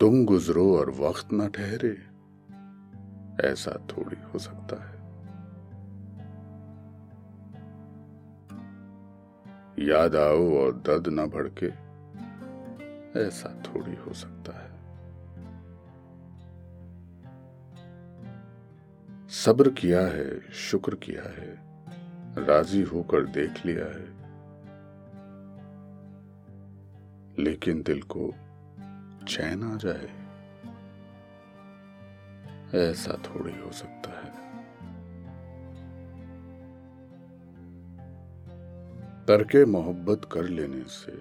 तुम गुजरो और वक्त ना ठहरे। ऐसा थोड़ी हो सकता है। याद आओ और दर्द ना भड़के। ऐसा थोड़ी हो सकता है। सब्र किया है, शुक्र किया है, राज़ी होकर देख लिया है। लेकिन दिल को चैन आ जाए। ऐसा थोड़ी हो सकता है। तरके मोहब्बत कर लेने से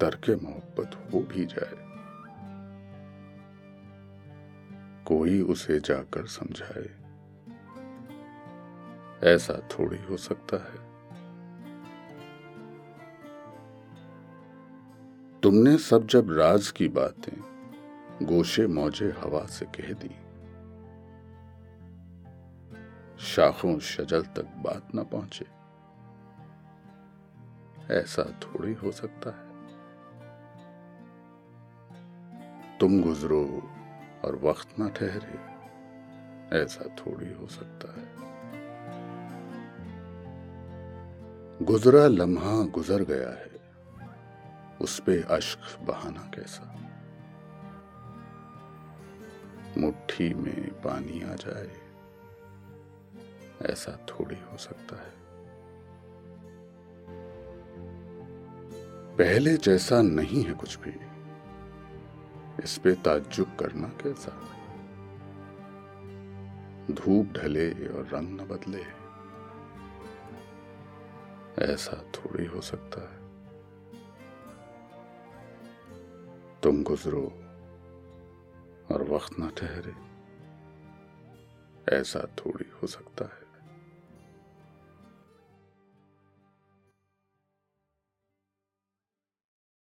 तरके मोहब्बत हो भी जाए। कोई उसे जाकर समझाए। ऐसा थोड़ी हो सकता है। तुमने सब जब राज की बातें, गोशे मौजे हवा से कह दी। शाखों शजल तक बात न पहुँचे। ऐसा थोड़ी हो सकता है। तुम गुजरो और वक्त ना ठहरे, ऐसा थोड़ी हो सकता है। गुजरा लम्हा गुजर गया है। उस पे अश्क बहाना कैसा? मुट्ठी में पानी आ जाए, ऐसा थोड़ी हो सकता है। पहले जैसा नहीं है कुछ भी, इस पे ताज्जुब करना कैसा? धूप ढले और रंग न बदले, ऐसा थोड़ी हो सकता है। तुम गुजरो और वक्त ना ठहरे ऐसा थोड़ी हो सकता है